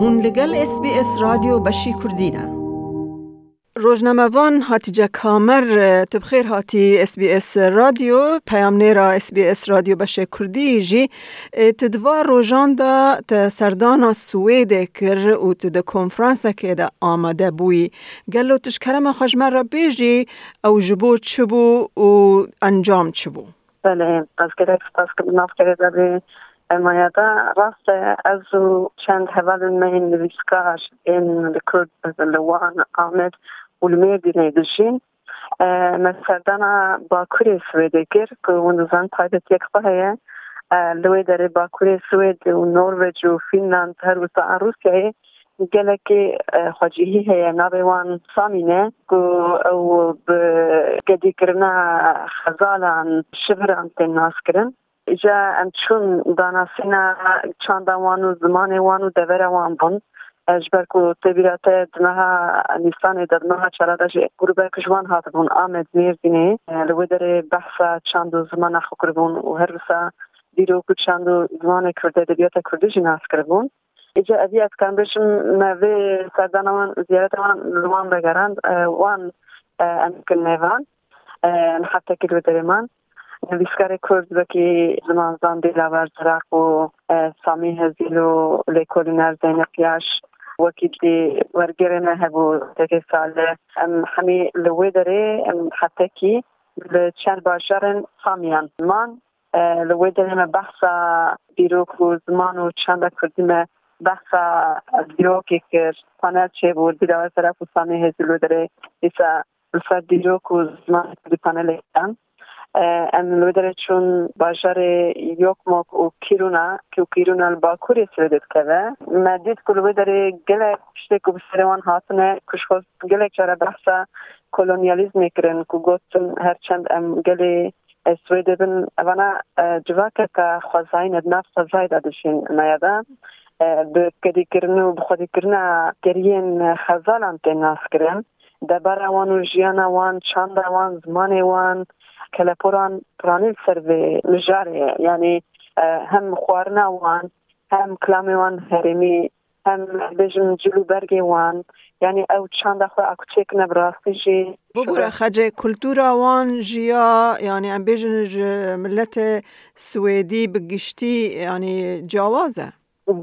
هون لگل اس بی اس رادیو بشی وان هاتی جا کامر تبخیر هاتی اس بی اس رادیو پیام نیرا اس بی اس رادیو بشه کردی جی تدوار روزان دا سردان سویده کر و د کنفرانس که دا آمده بوی گلو تشکرم خوشمه را بیجی او جبو چبو و انجام چبو بله از گره از گره مایده راست از چند هول من ریسکاش این لکرد لوان آمد ولمه دینه دشین مثلا باکوری سویده گر که وندوزان پایدت یک بایه لوی داره باکوری سوید و نورویج و فینلاند هر وستا روسیه gelekê xwecihî heye navê wan samîne ku ew bi gedîkirina xezalan şiviran tên naskirin جا امچون داناسینا چاندا وانو زمانه وانو دوره وان بون اجبر کو تبیرات دمها نیستان دمها چرا دا جی گروه کشوان هات بون آمد میردینه لو در بحث چاندو زمان خو کربون و هر وسا دیرو کو چاندو زمان کرده دبیات کرده جی ناس کربون اجا ابي اتكان بشم نوي سردانا وان زيارة وان لوان بگرند وان امکن نیوان حتی که درمان نویسکار کرد که زمانزان دیلاور زراق و سامی هزیل و لیکولینر وکی دی وەکی وەرگێنە هەبوو دەگەی ساە ام ساله لوی دەرێ ام حتی کی چند باشارن سامیان لوی لەوێ ما بحثا بیروک و زمان و چند کردیمە بەخسا بیرۆکی کرد پانەر چه بود دیلاور سەرە و سامی هزیلو داره ایسا ئیسا دیروک و زمان پانە لەیان Emlöder için başarı yok mu o kiruna ki o kiruna bakur esredet keve. Medit kulübedere gelek işte kubserevan hatine kuşkos gelek çara bahsa kolonyalizm kren ku gotun herçend em gele Swedebin evana e, civaka ka xwazayn ednaf xwazayda dişin nayada به کدی کرنه و بخودی کرنه کرین خزالان تین ناس کرن دبر وان و جیان وان چند وان زمان وان که لپوران پرانیل سر به لجاره یعنی هم خوارنه وان هم کلامی وان هرمی هم بجن جلو برگی وان یعنی او چند اخوه اکو چیک نبراستی جی ببورا خج کلتورا وان جیا یعنی هم بجن ملت سویدی بگشتی یعنی جاوازه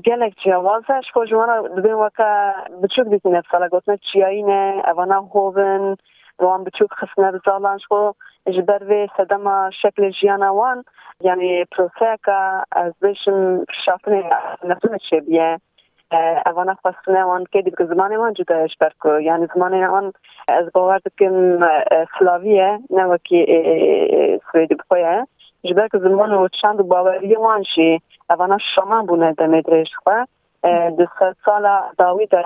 گلگ جاوازه اشکو جوانا دبین وقتا بچوک دیتی نفسالا گوتنه چیایی نه اوانا هوون وان بچوک خسنه بزالانش ji ber vê sedema şeklê jiyana wan yanî proseka ez bêjim kişaftinê nefrinê çêbiye evana xwestine wan kê dîk zimanê wan cuda ji ber ku yanî zimanê wan ez bawer dikim slavî ye ne wekî swêdî bixwe ye ji ber ku ziman û çand û baweriyê wan jî evana şaman bûne demê dirêj xwe di ser sala dawî de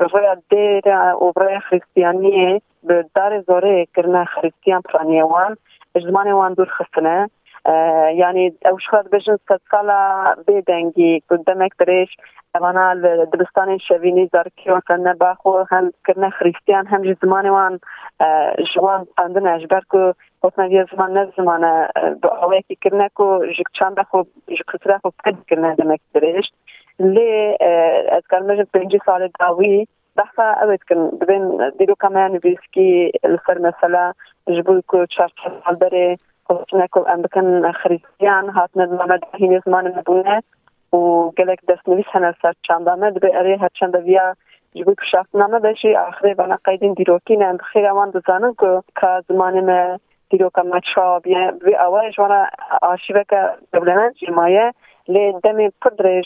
گەڕۆیان دێرە ئۆبرای خریستیانیە بە دارێ زۆرەیە کردە خریستیان پرانیێوان ژمانێوان دوور خستنە ینی ئەو شخات بژن سە سالا بێدەنگی گودەمێک درێژ ئەوانا لە دبستانی شەوینی زارکیوان کەنە باخۆ هەمکردە خریستیان هەمجی زمانێوان ژوان ئەندنە ژبەر و بۆتنەویە زمان نە زمانە بە ئەوەیەکی کردنە و ژکچان بەخۆ ژکسرا خۆ کردکردە دەمێک درێژ لي اذكر نجم بينجي صار داوي بحثا اوت كن بين ديرو كمان بيسكي السر مثلا جبول كو تشارت حالبري خصنا كو ام بكن خريستيان هاتنا لما دهين زمان نبونه و گلک دست نویس هنه سر چندامه دبه اره هر چنده ویا جبو کشافت نامه بشی آخری بنا قیدین دیروکی نه بخیر اوان دزانن که که زمانه ما دیروکا ما چا بیه بی اوه جوانا آشیبه که دبلنن جمایه لدمي بقدر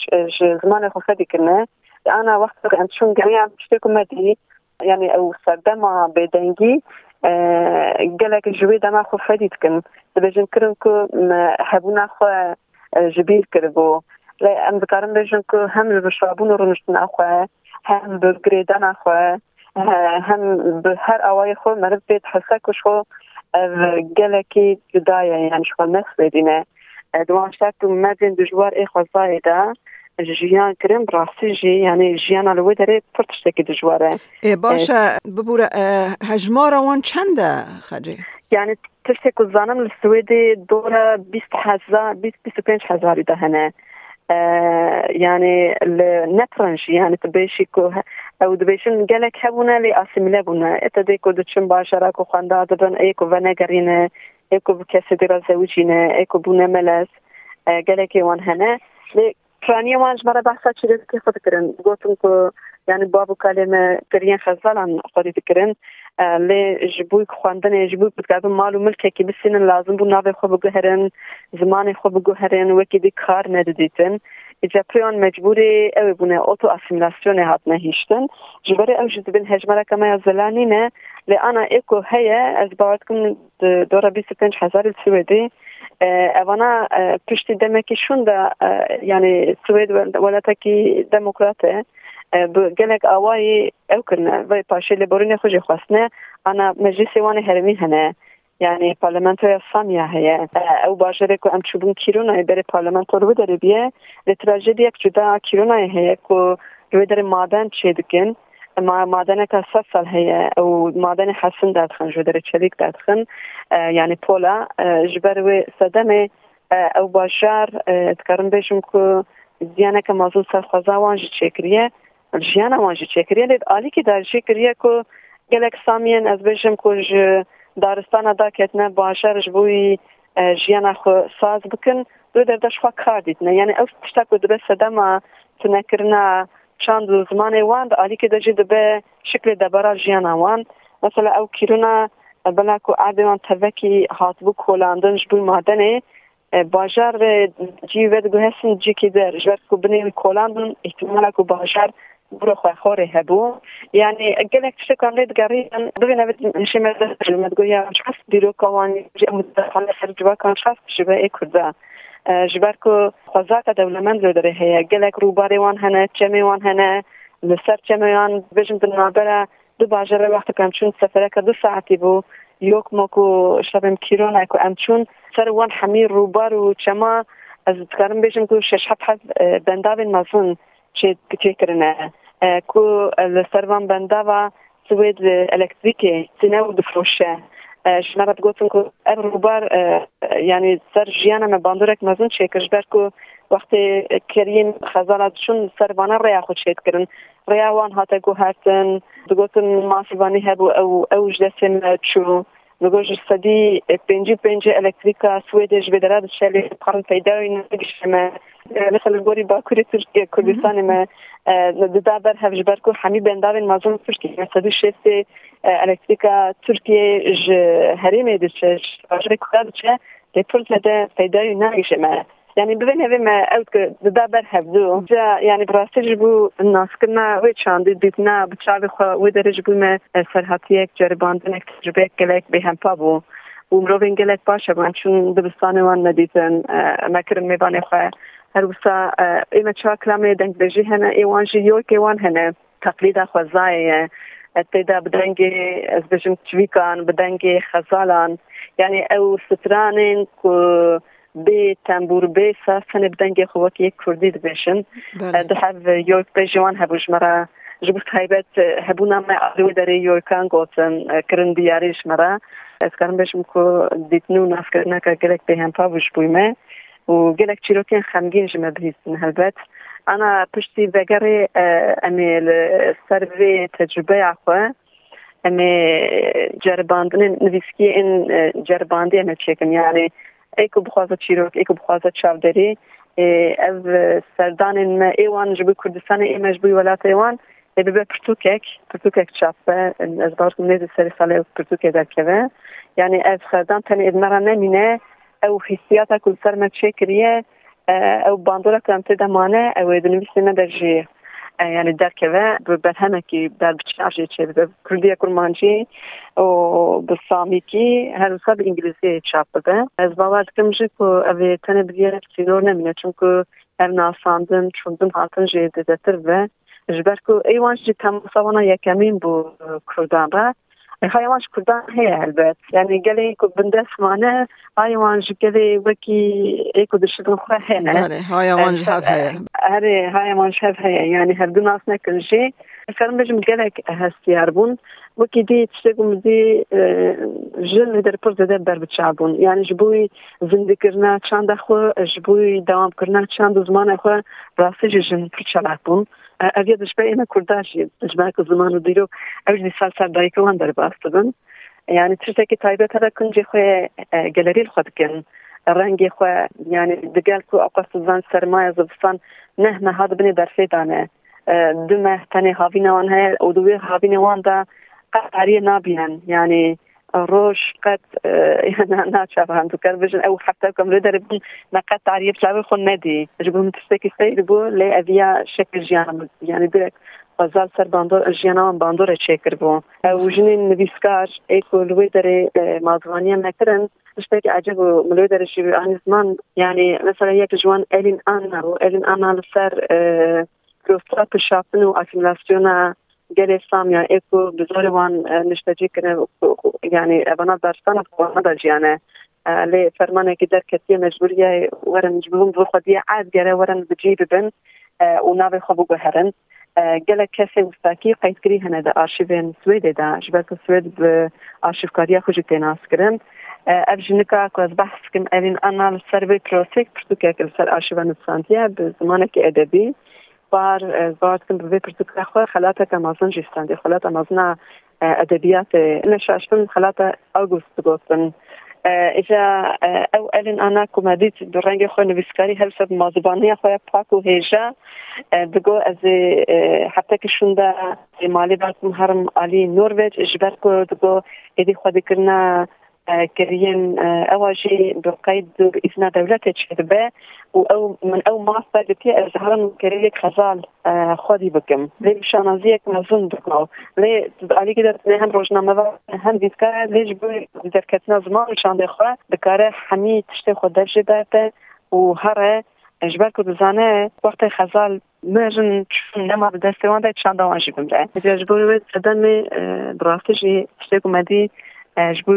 زمان اخو فادي كنا انا وقت ان شون جميع بشتكم مدي يعني او صدمة بدنجي آه، قالك جوي دما خو فاديتكن باش نكرنكو حبونا اخو آه، جبير كربو لا ام ذكرن باش نكو هم بشربون رونشتنا اخو هم بقريدان اخو آه، هم بهر اواي خو بيت حساكو شو قالك جدايا يعني شو الناس بدينا دوام شفت و مزین دجوار ای خوزای دا جیان کرم راستی جی یعنی جیان الوی داره پر تشتکی دجواره باشا ببوره هجمار وان چنده خجی؟ یعنی یعنی تشتک زانم السويدي دور بیست هزار بیست بیست و پنج هزاری هنا یعنی یعنی النترنج یعنی یعنی تبيشي كو او دبيشن قالك هبونا لي اسملا بونا اتا ديكو دتشن باشراكو خاندا دبن ايكو فانا قرينا eko bu kesê dêrasa wî çîne eko bûne melez e, gelekê wan hene lê kiraniye wan ji me re behsa çîrêzikê xwe dikirin gotin ku yani babu kalê me kiriyen xezalan xwedî dikirin e, lê ji bûy xwendinê ji bûy bidkevin mal û milkekî bisînin lazim bû navê xwe biguherin zimanê xwe biguherin wekî dî kar nedidîtin Cepreyan mecburi ev bune oto asimilasyonê e hatine hiştin. Ji berê ew ji dibin hejmereke me ya zelanî ne lê ana êko heye ez bawer dikim dora bîst pênc hezarê Swêdê e, evana e, piştî demekî şûn da yani Swêd welatekî demokrat e bi gelek awayê ew kirine vê paşê lêborînê xwe jê xwestine ana meclisê wanê herêmî hene. یعنی پارلمانتۆ سامیا هەیە ئەو باژێک و ئەم چوبوون کیرونای بەرە پارلمانتۆر و دەربیە لە تراژێدیەک جودا کیرونای هەیە و روێ دەرێ مادەن چێ دکن ما مادەنەکە سە سال هەیە ئەو مادەنی حەسن دادخن ژۆ دەرە چەلیک دادخن یعنی پۆلا ji ber wê sedemê ew bajar dikarin bêjim ku ziyaneke mazû serxweza wan ji çêkiriye jiyana wan ji çêkiriye lê alîkî derjî kiriye ku gelek samiyên ez bêjim ku ji دارستان دا کتنه باشرش بوی جیانا خو ساز بکن دو در دشخوا کار دیتنه یعنی او پشتا کو دبه سدما تنکرنا چاند و زمان وان دا آلی که دا جی دبه شکل دبرا جیانا وان مثلا او کیرونا بلا کو عدوان تفکی هات بو کولاندن جبوی مادنه باجار جی ود گو هسن جی که در جبر کو بنی کولاندن احتمالا کو باجار bura xwe xorê hebû yani gelek tiştekan lê digerînin bibîne nişê me me goya şas dîroka wan jîxane ser civakan şas ji be ê kurda ji ber ku xwezaka dewlemend li derê heye gelek rûbarê wan hene çemê wan hene li ser çemê wan bêjim di navbera du bajere wextekem çûn sefereke du saetî bû yok mo ku şevim kîrona ku em çûn ser wan hemî rûbar û çema ez dikarim bêjim ku şeş het hez bendavên mezin çê kirine کو لە بنده و سوید الکتریکی سینه و دفرۆشە شنابەت گوتم کو ئەر ڕووبار یعنی سەر ژیانە مە چه مەزن چێکش که وقتی کریم کرین خەزانە ریا خود ڕێیا کرن ریا وان هاتە گو هاتن دگوتن ماسیوانی هەبوو هبو او او دەسێن چون. Nogojë së di e eh, pengjë pengjë elektrika Suede zhvedera dhe qëllë e parën pejdojnë në gëshme مثل الجوري باكوري تركيا كردستان ما دا بر هفج بركو حمي بين دارين مازون تركيا مثلا دي شيفتي الكتريكا تركيا ج هريمي دي شاش اجري كوكا دي شا دي بول تدا فايدا يناقش ما یعنی ببین هوی ما اوت که ددا بر هفدو جا یعنی براستی جبو ناس کنا وی چاندی دیتنا بچاوی خواه وی درج بو ما سرحاتی یک جرباندن یک تجربه گلک به هم پا بو و مروین گلک باشه بون چون دبستان وان ندیتن مکرن میبانه خواه هر وسا ایمه چا کلامه دنگ بجی هنه ایوان جی یورک ایوان هنه تقلید خوزایه تیدا بدنگی از بجم چویکان بدنگی خزالان یعنی او سترانین که به تنبور به سن بدنگ که یک کردی دبشن ده بله. هف یورک به جوان هبوش مرا جبوت خیبت هبونا ما عدو داری یورکان گوتن کرن دیاریش مرا از کارم بشم که دیتنو نافکرنا که گلک به هم پاوش بویمه و گلک چیروکین خمگین جمع بهیستن هلبت انا پشتی بگره امی سر به تجربه اخوه امی جرباندن نویسکی این جرباندی امی چیکن یعنی ئەیکبخوازە چیرۆک ئەیکبخوازە چاودێری ئەv سەردانên me êwan ji bi Kurdistanê ême ji bi welat êwan ê bibe pirtûkek pirtûkek çape ez baş nêzî serê salê ev pirtûkê derkeve yani ev serdan tenê êdmera nemîne ew hissiyata ku ser me çê kiriye ew bandora kemtê demane ew ê dinivîsê me derjiye یعنی دەرکەوە بەرهەمێکی دەربچاژێ چێبدە کوردیە کورمانجی bi samîkî her wisa bi îngilîziyê çap bibe ez bawer dikim jî ku evê tenê bigere sîror nemîne çunku her nasandin çundin şey hatin jê didetir ve ji ber ku eywan jî temasa wana yekemîn bû e, kurdan re hayvan kurban heye helbet Yani gelek ku bindesmane hayvan ji gelek vekî êku dişidin xwe hene. Hayvan ji hev heye. ji hev heye. Yani her du nas nekin jî Karambêjim gelek hestiyar bûn e, wekî dî tiştek û midî ji lidêrpir zêde berbiçav bûn yanî ji bo wî zindêkirina çanda xwe ji bo wî dewamkirina çand û zimana xwe rastî jî jin pir çalak bûn e, ev ya dijbe ême kurda jî dijmek û ziman û dîrok ew jî dîsal serdarîkê wan derbas dibin yani tiştekî taybet hele kincê xwe e, gelerî xwe dikin rengê xwe yani digel ku aqasizan sermaye zivistan nehme hat binê berfê dane دمه تنه خاوینوان هەیە ئەو دوێ خاوینەواندا قەتاریە نابیان یعنی ڕۆژ قەت ناچاوهندوکار بژن ئەو او لێ دەربن نەقەت تاریە پلاوی خۆن نەدی ژبوو تستێکی سیر بوو لێ ئەڤیا شکل ژیان یعنی درێک فزال سەر باندۆر ژیانان باندۆرە چێکرد بوو ئەو ژنین نویسکار ئێک لێ دەرێ مازوانیە نەکردن شتێک عجب و ملوی دەرەشی ئانی زمان یعنی مثلا یەک جوان ئەلین ئانا و ئەلین ئانا لەسەر گفتار پیشرفتن و اکیملاسیون گریستم یا اکو بزار وان نشتجی کنه یعنی ابنا درستان افوانا در جیانه لی فرمانه که در کتیه مجبوریه ورن مجبورون بو خودیه عاد گره ورن بجی ببن و ناوی خوبو گهرن گله کسی مستاکی قید کری هنه ده آرشیوین سویده ده جبت سوید به آرشیفکاریه خوشی تیناس کرن اف جنکا که از بحث کم اوین انا سر به پروسیک پرتوکه که سر آرشیوان سانتیه به زمانه که ادبی بار زارت کن بوی پرتو که خواه خلات کمازن جیستاندی خلات امازن ادبیات نشاش کن خلات اوگوست گوستن ایجا او الین انا کمدیت در رنگ خواه نویسکاری هل مازبانی خواه پاک و هیجا بگو از حتی کشون دا مالی هرم آلی نورویج اجبر کو دگو ادی خواه دکرنه كريان اواجي بقيد باثناء دولتك هدبه او من او ماستا گوتی از هرم کریک خزال خودی بکم لی شانازیک مزون بکنو لی علی که در هم روزنامه و هم دیدکار لیش بوی درکتنا زمان شانده خواه دکاره همی تشت خود درجه برده و هره جبر که بزانه وقت خزال مرن چون نما به دست ده چند آوان جبم ده جبر وید سدن می براستش تشت کمدی ji bû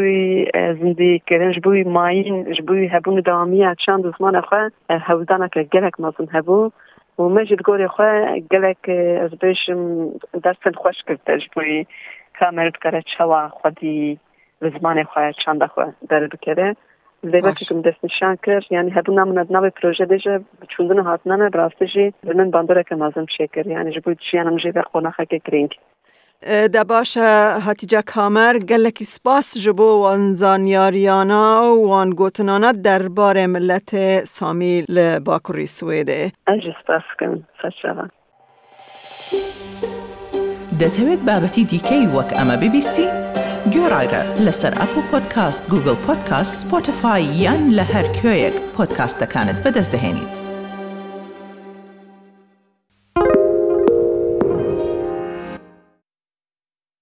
zindîkirin ji bû mayîn ji bû hebûn damiya çand zmana xwe hewdaneke gelek mezin hebû û me ji gorê xwe gelek ez bêjim dersin xweş kirte ji bû ka me bikere çawa xwedî bi zimanê xwe çanda xwe der bikere lêvekim destnîşan kir yani hebûna min navê proje de ji biçûndin hatine me rastî jî bi min bandoreke mezin şekir yani ji bû çiyanim jê ve xonaqeke kirîng دە باشە هەتیجە کامەر گەلێکی سپاس ji بۆ وانزانیاریانە و وانگوتنانە دەربارێ milletê سامی لە باکوڕی سوێدێ دەتەوێت بابەتی دیکەی وەک ئەمە ببیستی؟ گۆڕایرە لەسەر ئەپ و پۆدکاست گوگل پۆدکاست سپۆتفاای یان لە هەر کوێیەک پۆدکاستەکانت بەدەستدەێنیت.